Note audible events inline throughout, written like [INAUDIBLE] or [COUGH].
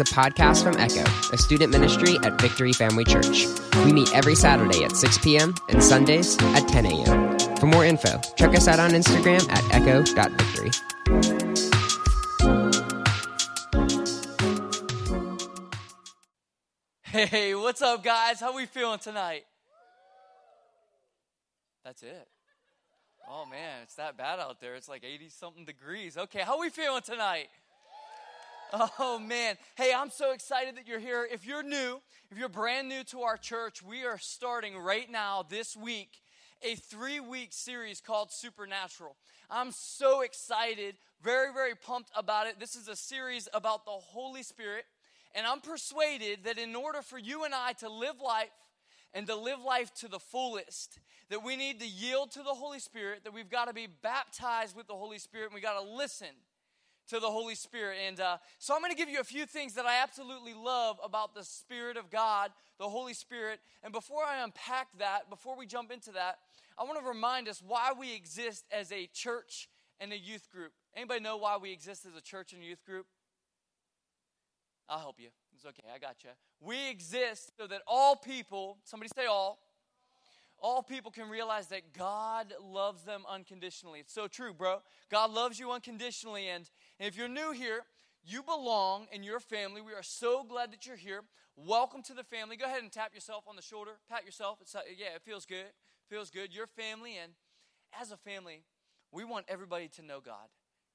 is a podcast from Echo, a student ministry at Victory Family Church. We meet every Saturday at 6 p.m. and Sundays at 10 a.m. For more info, check us out on Instagram at echo.victory. Hey, what's up, guys? How we feeling tonight? That's it. Oh man, it's that bad out there. It's like 80 something degrees. Okay, how we feeling tonight? Oh man. Hey, I'm so excited that you're here. If you're new, if you're brand new to our church, we are starting right now this week a 3-week series called Supernatural. I'm so excited, very very pumped about it. This is a series about the Holy Spirit, and I'm persuaded that in order for you and I to live life and to live life to the fullest, that we need to yield to the Holy Spirit, that we've got to be baptized with the Holy Spirit, and we got to listen to the Holy Spirit. And uh, so I'm going to give you a few things that I absolutely love about the Spirit of God, the Holy Spirit. And before I unpack that, before we jump into that, I want to remind us why we exist as a church and a youth group. Anybody know why we exist as a church and youth group? I'll help you. It's okay, I got you. We exist so that all people, somebody say all, all people can realize that God loves them unconditionally. It's so true, bro. God loves you unconditionally. And, if you're new here, you belong in your family. We are so glad that you're here. Welcome to the family. Go ahead and tap yourself on the shoulder. Pat yourself. It's, uh, yeah, it feels good. Feels good. Your family. And as a family, we want everybody to know God.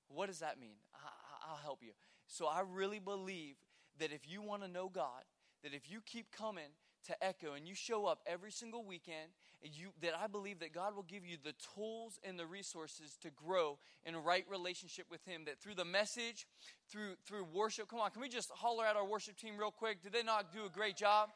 What does that mean? I, I'll help you. So I really believe that if you want to know God, that if you keep coming to Echo and you show up every single weekend, and you, that I believe that God will give you the tools and the resources to grow in a right relationship with Him. That through the message, through through worship. Come on, can we just holler at our worship team real quick? Did they not do a great job?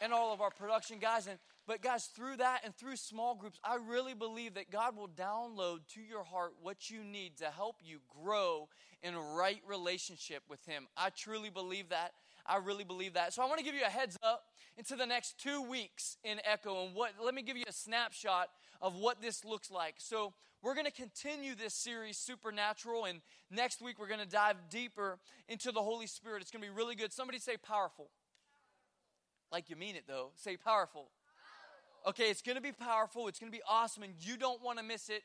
And all of our production guys and but guys, through that and through small groups, I really believe that God will download to your heart what you need to help you grow in a right relationship with Him. I truly believe that. I really believe that. So I want to give you a heads up into the next two weeks in Echo and what let me give you a snapshot of what this looks like. So we're going to continue this series, Supernatural, and next week we're going to dive deeper into the Holy Spirit. It's going to be really good. Somebody say powerful. Like you mean it though. Say powerful. Okay, it's going to be powerful. It's going to be awesome, and you don't want to miss it.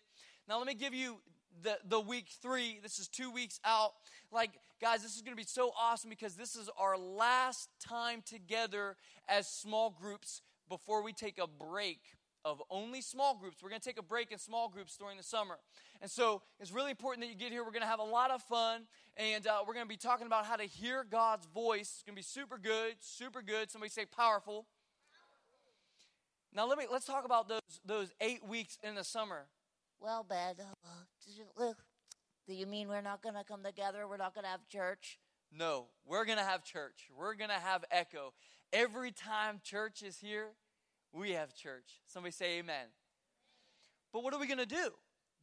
Now, let me give you the, the week three. This is two weeks out. Like, guys, this is going to be so awesome because this is our last time together as small groups before we take a break of only small groups. We're going to take a break in small groups during the summer. And so it's really important that you get here. We're going to have a lot of fun, and uh, we're going to be talking about how to hear God's voice. It's going to be super good, super good. Somebody say powerful. Now let me let's talk about those those eight weeks in the summer. Well, Ben, uh, do you mean we're not going to come together? We're not going to have church? No, we're going to have church. We're going to have echo. Every time church is here, we have church. Somebody say amen. But what are we going to do?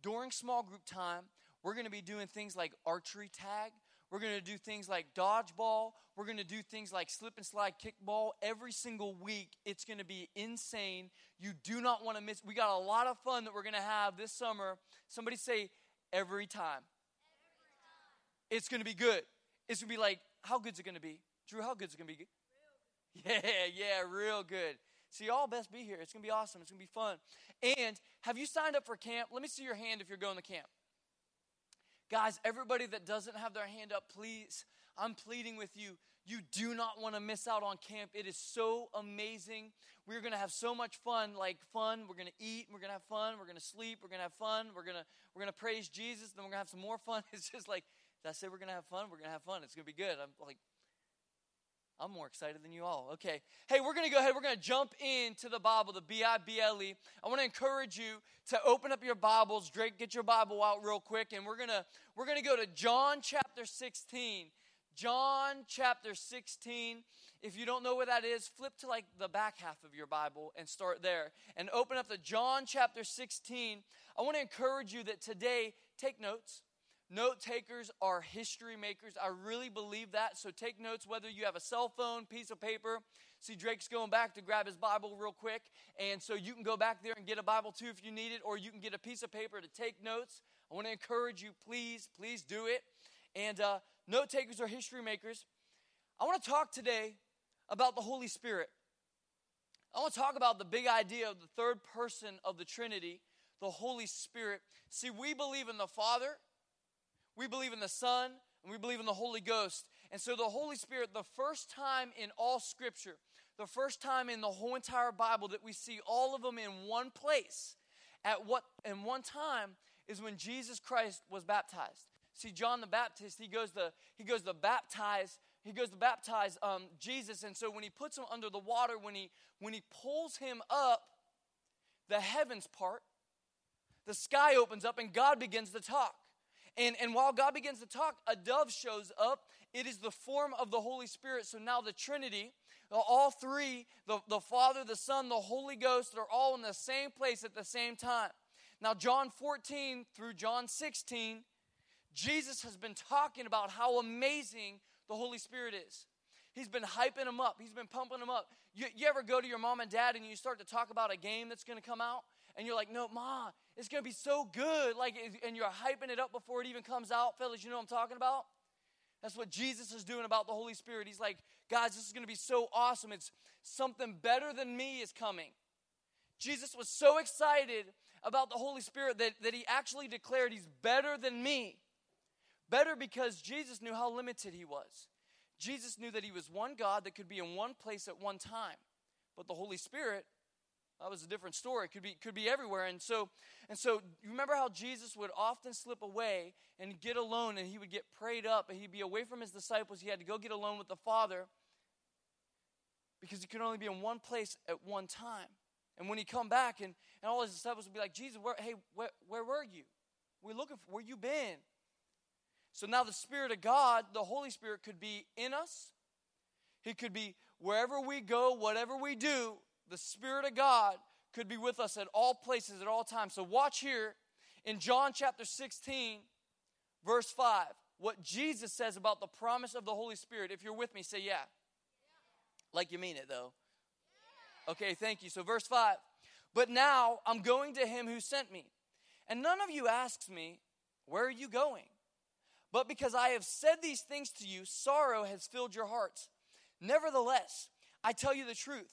During small group time, we're going to be doing things like archery tag. We're going to do things like dodgeball. We're going to do things like slip and slide kickball every single week. It's going to be insane. You do not want to miss. We got a lot of fun that we're going to have this summer. Somebody say every time. Every time. It's going to be good. It's going to be like, how good's it going to be? Drew, how good's it going to be? [LAUGHS] Yeah, yeah, real good. So y'all best be here. It's going to be awesome. It's going to be fun. And have you signed up for camp? Let me see your hand if you're going to camp. Guys, everybody that doesn't have their hand up, please, I'm pleading with you. You do not want to miss out on camp. It is so amazing. We're going to have so much fun, like fun. We're going to eat, we're going to have fun, we're going to sleep, we're going to have fun, we're going to we're going to praise Jesus, then we're going to have some more fun. [LAUGHS] It's just like I say we're going to have fun, we're going to have fun. It's going to be good. I'm like I'm more excited than you all. Okay. Hey, we're going to go ahead. We're going to jump into the Bible, the B I B L E. I want to encourage you to open up your Bibles. Drake, get your Bible out real quick and we're going to we're going to go to John chapter 16. John chapter 16. If you don't know where that is, flip to like the back half of your Bible and start there and open up to John chapter 16. I want to encourage you that today take notes. Note takers are history makers. I really believe that. So take notes whether you have a cell phone, piece of paper. See, Drake's going back to grab his Bible real quick. And so you can go back there and get a Bible too if you need it, or you can get a piece of paper to take notes. I want to encourage you, please, please do it. And uh, note takers are history makers, I want to talk today about the Holy Spirit. I want to talk about the big idea of the third person of the Trinity, the Holy Spirit. See, we believe in the Father, we believe in the Son, and we believe in the Holy Ghost. And so, the Holy Spirit, the first time in all Scripture, the first time in the whole entire Bible that we see all of them in one place at what in one time is when Jesus Christ was baptized. See, John the Baptist, he goes to he goes to baptize he goes to baptize um, Jesus, and so when he puts him under the water, when he when he pulls him up, the heavens part, the sky opens up, and God begins to talk. And, and while God begins to talk, a dove shows up. It is the form of the Holy Spirit. So now the Trinity, all three, the, the Father, the Son, the Holy Ghost, are all in the same place at the same time. Now, John 14 through John 16, Jesus has been talking about how amazing the Holy Spirit is. He's been hyping them up, he's been pumping them up. You, you ever go to your mom and dad and you start to talk about a game that's going to come out? And you're like, no, Ma, it's to be so good. Like, and you're hyping it up before it even comes out. Fellas, you know what I'm talking about? That's what Jesus is doing about the Holy Spirit. He's like, guys, this is to be so awesome. It's something better than me is coming. Jesus was so excited about the Holy Spirit that, that he actually declared he's better than me. Better because Jesus knew how limited he was. Jesus knew that he was one God that could be in one place at one time. But the Holy Spirit, that was a different story. It could be, could be everywhere. And so, and so you remember how Jesus would often slip away and get alone and he would get prayed up and he'd be away from his disciples. He had to go get alone with the Father because he could only be in one place at one time. And when he come back and, and all his disciples would be like, Jesus, where, hey, where, where were you? We're looking for where you been. So now the Spirit of God, the Holy Spirit, could be in us. He could be wherever we go, whatever we do, the Spirit of God could be with us at all places, at all times. So watch here in John chapter 16, verse 5, what Jesus says about the promise of the Holy Spirit. If you're with me, say yeah. Like you mean it, though. Okay, thank you. So, verse 5 But now I'm going to him who sent me. And none of you asks me, Where are you going? But because I have said these things to you, sorrow has filled your hearts. Nevertheless, I tell you the truth.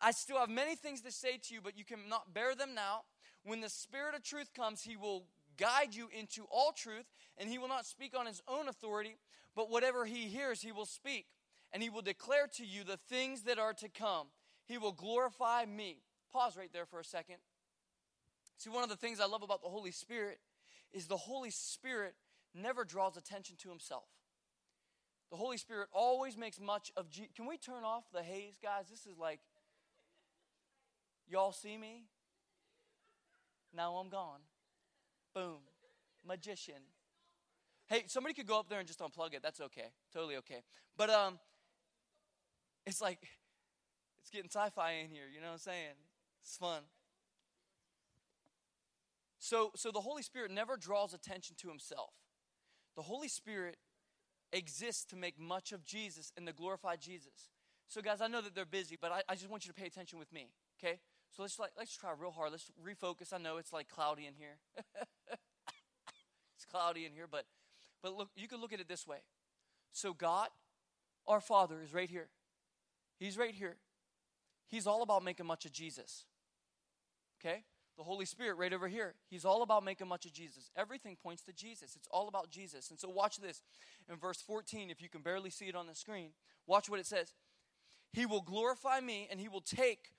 I still have many things to say to you, but you cannot bear them now. When the Spirit of truth comes, he will guide you into all truth, and he will not speak on his own authority, but whatever he hears, he will speak, and he will declare to you the things that are to come. He will glorify me. Pause right there for a second. See, one of the things I love about the Holy Spirit is the Holy Spirit never draws attention to himself. The Holy Spirit always makes much of Jesus. Can we turn off the haze, guys? This is like, y'all see me? Now I'm gone. Boom. Magician. Hey, somebody could go up there and just unplug it. That's okay. Totally okay. But um it's like it's getting sci-fi in here, you know what I'm saying? It's fun. So so the Holy Spirit never draws attention to himself. The Holy Spirit exists to make much of Jesus and to glorify Jesus. So, guys, I know that they're busy, but I, I just want you to pay attention with me, okay? So let's like let's try real hard. Let's refocus. I know it's like cloudy in here. [LAUGHS] it's cloudy in here, but but look, you can look at it this way. So God, our Father, is right here. He's right here. He's all about making much of Jesus. Okay? the Holy Spirit right over here. He's all about making much of Jesus. Everything points to Jesus. It's all about Jesus. And so watch this in verse 14, if you can barely see it on the screen. Watch what it says. He will glorify me and he will take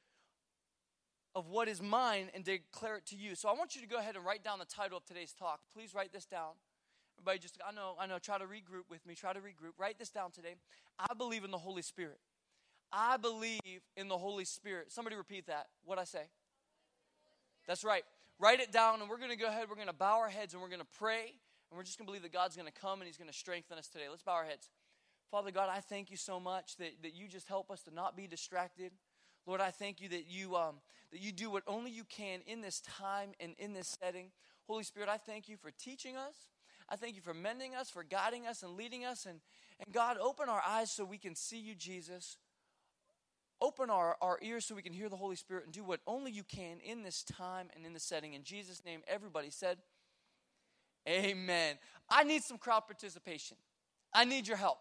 of what is mine and declare it to you. So I want you to go ahead and write down the title of today's talk. Please write this down. Everybody just I know, I know, try to regroup with me. Try to regroup. Write this down today. I believe in the Holy Spirit. I believe in the Holy Spirit. Somebody repeat that. What I say? That's right. Write it down, and we're going to go ahead. We're going to bow our heads and we're going to pray. And we're just going to believe that God's going to come and He's going to strengthen us today. Let's bow our heads. Father God, I thank you so much that, that you just help us to not be distracted. Lord, I thank you that you, um, that you do what only you can in this time and in this setting. Holy Spirit, I thank you for teaching us. I thank you for mending us, for guiding us and leading us. And, and God, open our eyes so we can see you, Jesus. Open our, our ears so we can hear the Holy Spirit and do what only you can in this time and in this setting. In Jesus' name, everybody said, Amen. I need some crowd participation. I need your help.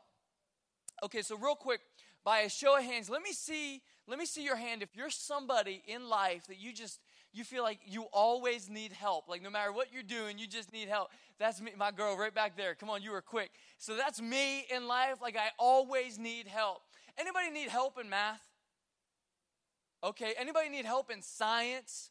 Okay, so real quick, by a show of hands, let me see, let me see your hand. If you're somebody in life that you just you feel like you always need help. Like no matter what you're doing, you just need help. That's me, my girl right back there. Come on, you were quick. So that's me in life. Like I always need help. Anybody need help in math? Okay, anybody need help in science?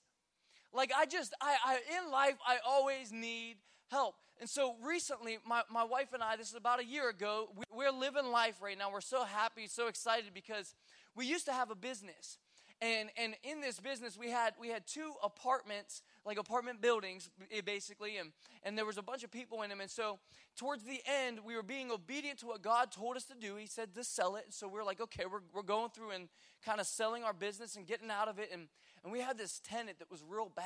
Like I just I, I in life I always need help. And so recently, my, my wife and I, this is about a year ago, we, we're living life right now. We're so happy, so excited because we used to have a business. And, and in this business, we had, we had two apartments, like apartment buildings, eh, basically, and, and there was a bunch of people in them. And so towards the end, we were being obedient to what God told us to do. He said to sell it. So we are like, okay, we're, we're going through and kind of selling our business and getting out of it. And, and we had this tenant that was real bad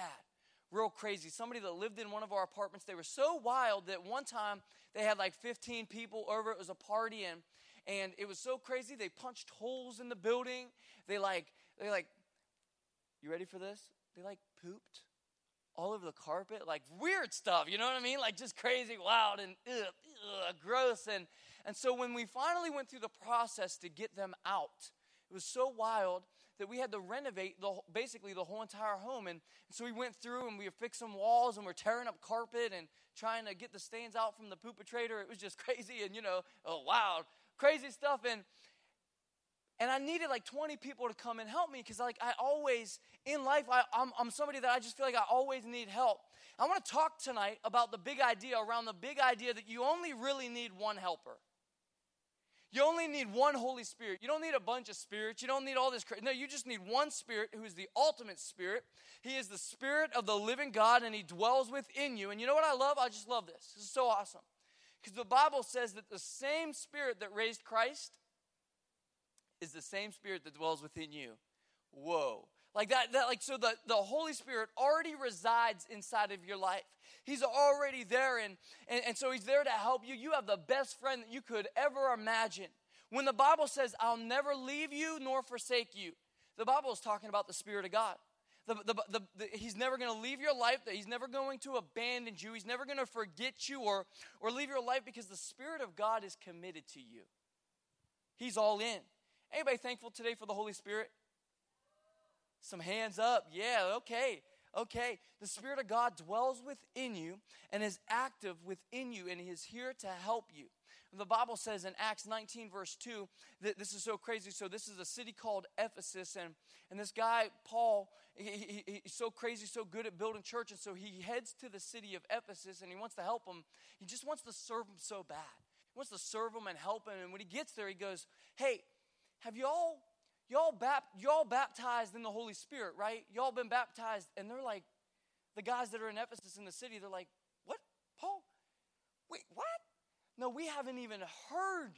real crazy. Somebody that lived in one of our apartments, they were so wild that one time they had like 15 people over. It was a party and and it was so crazy. They punched holes in the building. They like they like you ready for this? They like pooped all over the carpet, like weird stuff, you know what I mean? Like just crazy, wild and ugh, ugh, gross and and so when we finally went through the process to get them out, it was so wild that we had to renovate the, basically the whole entire home. And, and so we went through and we were fixing walls and we're tearing up carpet and trying to get the stains out from the poopatrator. It was just [LAUGHS] crazy and, you know, oh, wow, crazy stuff. And, and I needed like 20 people to come and help me because like I always, in life, I, I'm, I'm somebody that I just feel like I always need help. I want to talk tonight about the big idea, around the big idea that you only really need one helper. You only need one Holy Spirit. You don't need a bunch of spirits. You don't need all this. No, you just need one Spirit who is the ultimate Spirit. He is the Spirit of the living God and He dwells within you. And you know what I love? I just love this. This is so awesome. Because the Bible says that the same Spirit that raised Christ is the same Spirit that dwells within you. Whoa. Like that, that like so the, the Holy Spirit already resides inside of your life. He's already there, and, and, and so He's there to help you. You have the best friend that you could ever imagine. When the Bible says, I'll never leave you nor forsake you, the Bible is talking about the Spirit of God. The, the, the, the, he's never going to leave your life. He's never going to abandon you. He's never going to forget you or, or leave your life because the Spirit of God is committed to you. He's all in. Anybody thankful today for the Holy Spirit? Some hands up. Yeah, okay. Okay, the Spirit of God dwells within you and is active within you, and He is here to help you. The Bible says in Acts 19, verse 2, that this is so crazy. So, this is a city called Ephesus, and, and this guy, Paul, he, he, he's so crazy, so good at building church, and so he heads to the city of Ephesus and he wants to help them. He just wants to serve them so bad. He wants to serve them and help them. And when he gets there, he goes, Hey, have you all y'all, bap- y'all baptized in the Holy Spirit, right? Y'all been baptized. And they're like, the guys that are in Ephesus in the city, they're like, what? Paul? Wait, what? No, we haven't even heard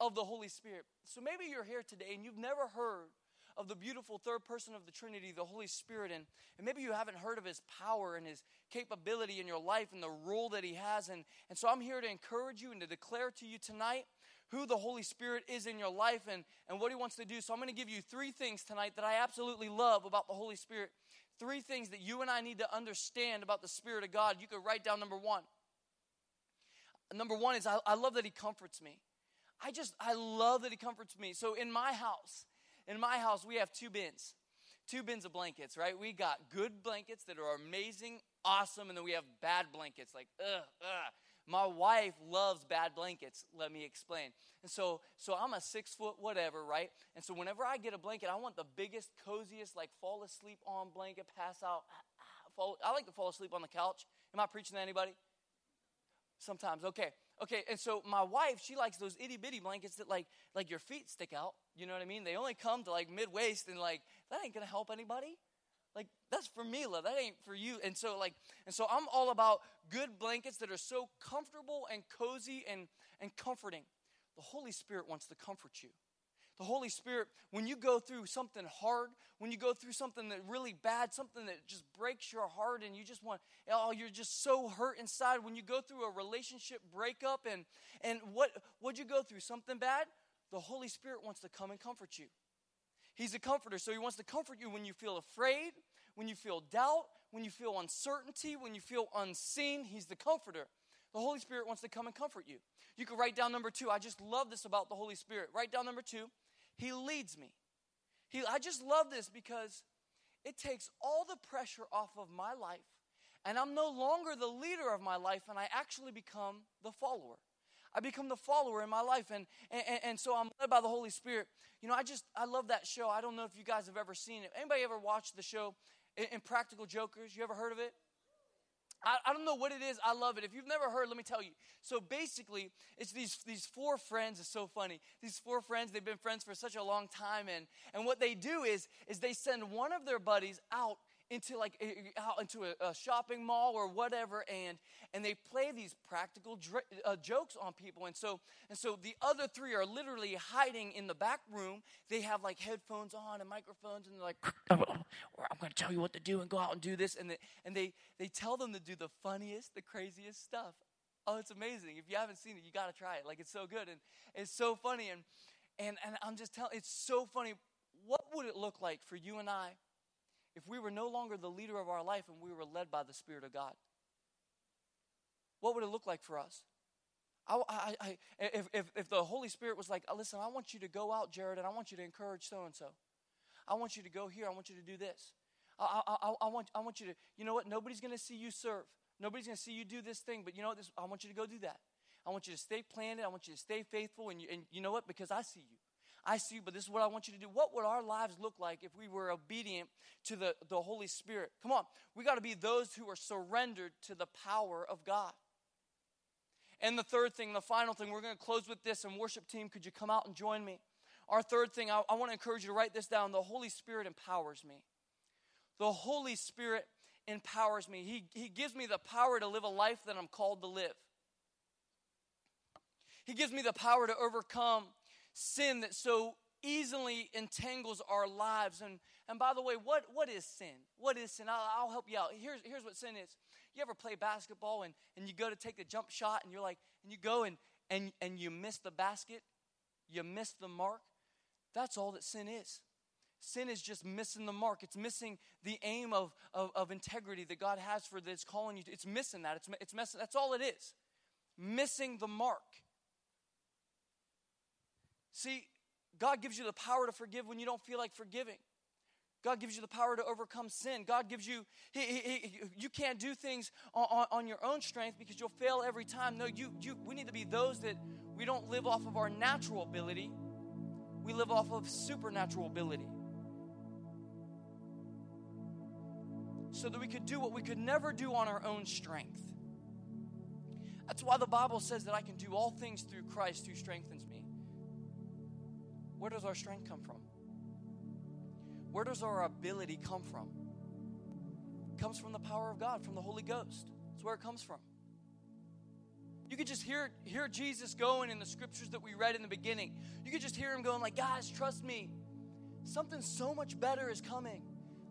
of the Holy Spirit. So maybe you're here today and you've never heard of the beautiful third person of the Trinity, the Holy Spirit, and, and maybe you haven't heard of his power and his capability in your life and the role that he has. And, and so I'm here to encourage you and to declare to you tonight who the Holy Spirit is in your life and, and what He wants to do. So I'm going to give you three things tonight that I absolutely love about the Holy Spirit. Three things that you and I need to understand about the Spirit of God. You could write down number one. Number one is I, I love that He comforts me. I just, I love that He comforts me. So in my house, in my house, we have two bins. Two bins of blankets, right? We got good blankets that are amazing, awesome, and then we have bad blankets, like, ugh, ugh. My wife loves bad blankets, let me explain. And so, so I'm a six foot whatever, right? And so whenever I get a blanket, I want the biggest, coziest, like fall asleep on blanket, pass out. Ah, ah, fall, I like to fall asleep on the couch. Am I preaching to anybody? Sometimes, okay. Okay, and so my wife, she likes those itty bitty blankets that like like your feet stick out. You know what I mean? They only come to like mid waist, and like that ain't gonna help anybody. Like that's for Mila, that ain't for you. And so like and so I'm all about good blankets that are so comfortable and cozy and and comforting. the Holy Spirit wants to comfort you. The Holy Spirit, when you go through something hard, when you go through something that really bad, something that just breaks your heart, and you just want, oh, you're just so hurt inside. When you go through a relationship breakup, and and what what'd you go through? Something bad. The Holy Spirit wants to come and comfort you. He's a comforter, so he wants to comfort you when you feel afraid, when you feel doubt, when you feel uncertainty, when you feel unseen. He's the comforter. The Holy Spirit wants to come and comfort you. You can write down number two. I just love this about the Holy Spirit. Write down number two. He leads me. He, I just love this because it takes all the pressure off of my life, and I'm no longer the leader of my life, and I actually become the follower. I become the follower in my life, and, and, and so I'm led by the Holy Spirit. You know, I just, I love that show. I don't know if you guys have ever seen it. Anybody ever watched the show Impractical Jokers? You ever heard of it? I, I, don't know what it is. I love it. If you've never heard, let me tell you. So basically, it's these, these four friends. It's so funny. These four friends, they've been friends for such a long time. And, and what they do is, is they send one of their buddies out into like out into a, a, shopping mall or whatever and and they play these practical dr- uh, jokes on people. And so and so the other three are literally hiding in the back room. They have like headphones on and microphones and they're like [LAUGHS] i'm going to tell you what to do and go out and do this. And they, and they they tell them to do the funniest the craziest stuff. Oh it's amazing. If you haven't seen it you got to try it. Like it's so good and it's so funny. And and and i'm just telling it's so funny. What would it look like for you and i if we were no longer the leader of our life and we were led by the Spirit of God? What would it look like for us? I, I, I, if, if, if the Holy Spirit was like, listen, I want you to go out, Jared, and I want you to encourage so and so. I want you to go here. I want you to do this. I, I, I, want, I want you to, you know what? Nobody's going to see you serve. Nobody's going to see you do this thing, but you know what? This, I want you to go do that. I want you to stay planted. I want you to stay faithful. And you, and you know what? Because I see you. I see you, but this is what I want you to do. What would our lives look like if we were obedient to the, the Holy Spirit? Come on. We got to be those who are surrendered to the power of God. And the third thing, the final thing, we're going to close with this. And worship team, could you come out and join me? Our third thing, I, I want to encourage you to write this down. The Holy Spirit empowers me. The Holy Spirit empowers me. He, he gives me the power to live a life that I'm called to live. He gives me the power to overcome sin that so easily entangles our lives. And, and by the way, what, what is sin? What is sin? I'll, I'll help you out. Here's, here's what sin is. You ever play basketball and, and you go to take the jump shot and you're like, and you go and, and, and you miss the basket, you miss the mark? That's all that sin is. Sin is just missing the mark. It's missing the aim of, of, of integrity that God has for that's calling you. To, it's missing that. It's, it's missing, that's all it is. Missing the mark. See, God gives you the power to forgive when you don't feel like forgiving. God gives you the power to overcome sin. God gives you, he, he, he, you can't do things on, on, on, your own strength because you'll fail every time. No, you, you, we need to be those that we don't live off of our natural ability, we live off of supernatural ability. So that we could do what we could never do on our own strength. That's why the Bible says that I can do all things through Christ who strengthens me. Where does our strength come from? Where does our ability come from? It comes from the power of God, from the Holy Ghost. That's where it comes from. You could just hear, hear Jesus going in the scriptures that we read in the beginning. You could just hear him going like, guys, trust me. Something so much better is coming.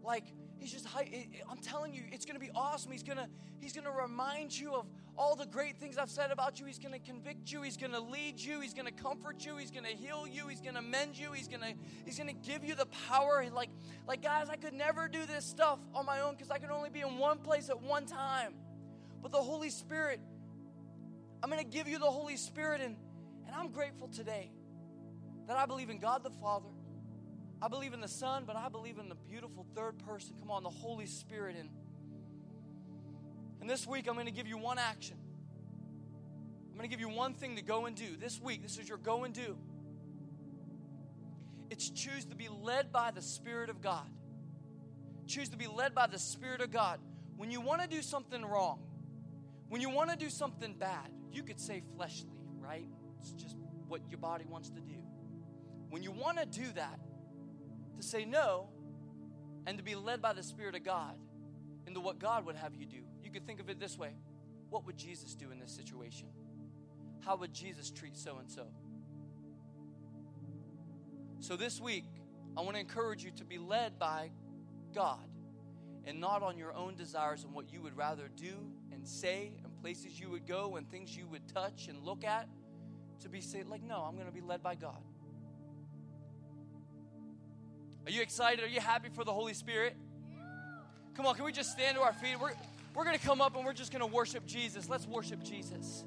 Like, he's just, I'm telling you, it's going to be awesome. He's going to, he's going to remind you of all the great things I've said about you. He's going to convict you. He's going to lead you. He's going to comfort you. He's going to heal you. He's going to mend you. He's going to he's going to give you the power. Like like guys, I could never do this stuff on my own cuz I can only be in one place at one time. But the Holy Spirit I'm going to give you the Holy Spirit and and I'm grateful today that I believe in God the Father. I believe in the Son, but I believe in the beautiful third person. Come on, the Holy Spirit and and this week, I'm going to give you one action. I'm going to give you one thing to go and do. This week, this is your go and do. It's choose to be led by the Spirit of God. Choose to be led by the Spirit of God. When you want to do something wrong, when you want to do something bad, you could say fleshly, right? It's just what your body wants to do. When you want to do that, to say no and to be led by the Spirit of God into what God would have you do you could think of it this way What would Jesus do in this situation? How would Jesus treat so and so? So this week, I want to encourage you to be led by God and not on your own desires and what you would rather do and say and places you would go and things you would touch and look at. To be say like, no, I'm going to be led by God. Are you excited? Are you happy for the Holy Spirit? Come on, can we just stand to our feet? We're, we're going to come up and we're just going to worship Jesus. Let's worship Jesus.